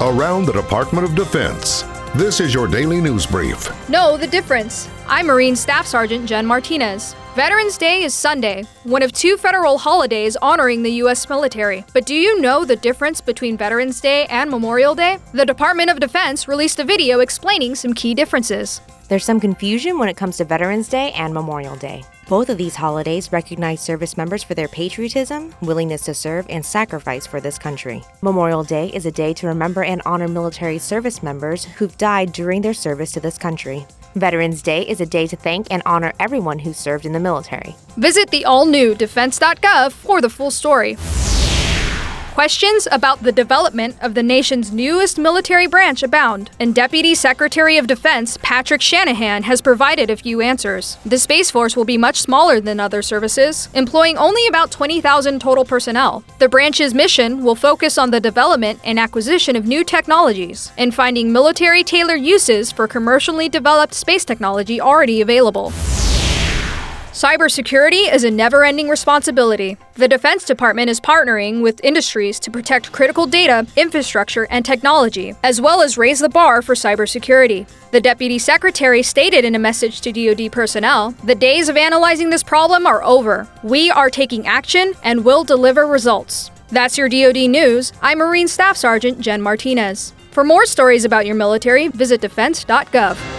around the Department of Defense. This is your daily news brief. Know the difference. I'm Marine Staff Sergeant Jen Martinez. Veterans Day is Sunday, one of two federal holidays honoring the U.S. military. But do you know the difference between Veterans Day and Memorial Day? The Department of Defense released a video explaining some key differences. There's some confusion when it comes to Veterans Day and Memorial Day. Both of these holidays recognize service members for their patriotism, willingness to serve, and sacrifice for this country. Memorial Day is a day to remember and honor military service members who've died during their service to this country. Veterans Day is a day to thank and honor everyone who served in the military. Visit the all new defense.gov for the full story. Questions about the development of the nation's newest military branch abound, and Deputy Secretary of Defense Patrick Shanahan has provided a few answers. The Space Force will be much smaller than other services, employing only about 20,000 total personnel. The branch's mission will focus on the development and acquisition of new technologies and finding military tailored uses for commercially developed space technology already available. Cybersecurity is a never ending responsibility. The Defense Department is partnering with industries to protect critical data, infrastructure, and technology, as well as raise the bar for cybersecurity. The Deputy Secretary stated in a message to DoD personnel The days of analyzing this problem are over. We are taking action and will deliver results. That's your DoD news. I'm Marine Staff Sergeant Jen Martinez. For more stories about your military, visit defense.gov.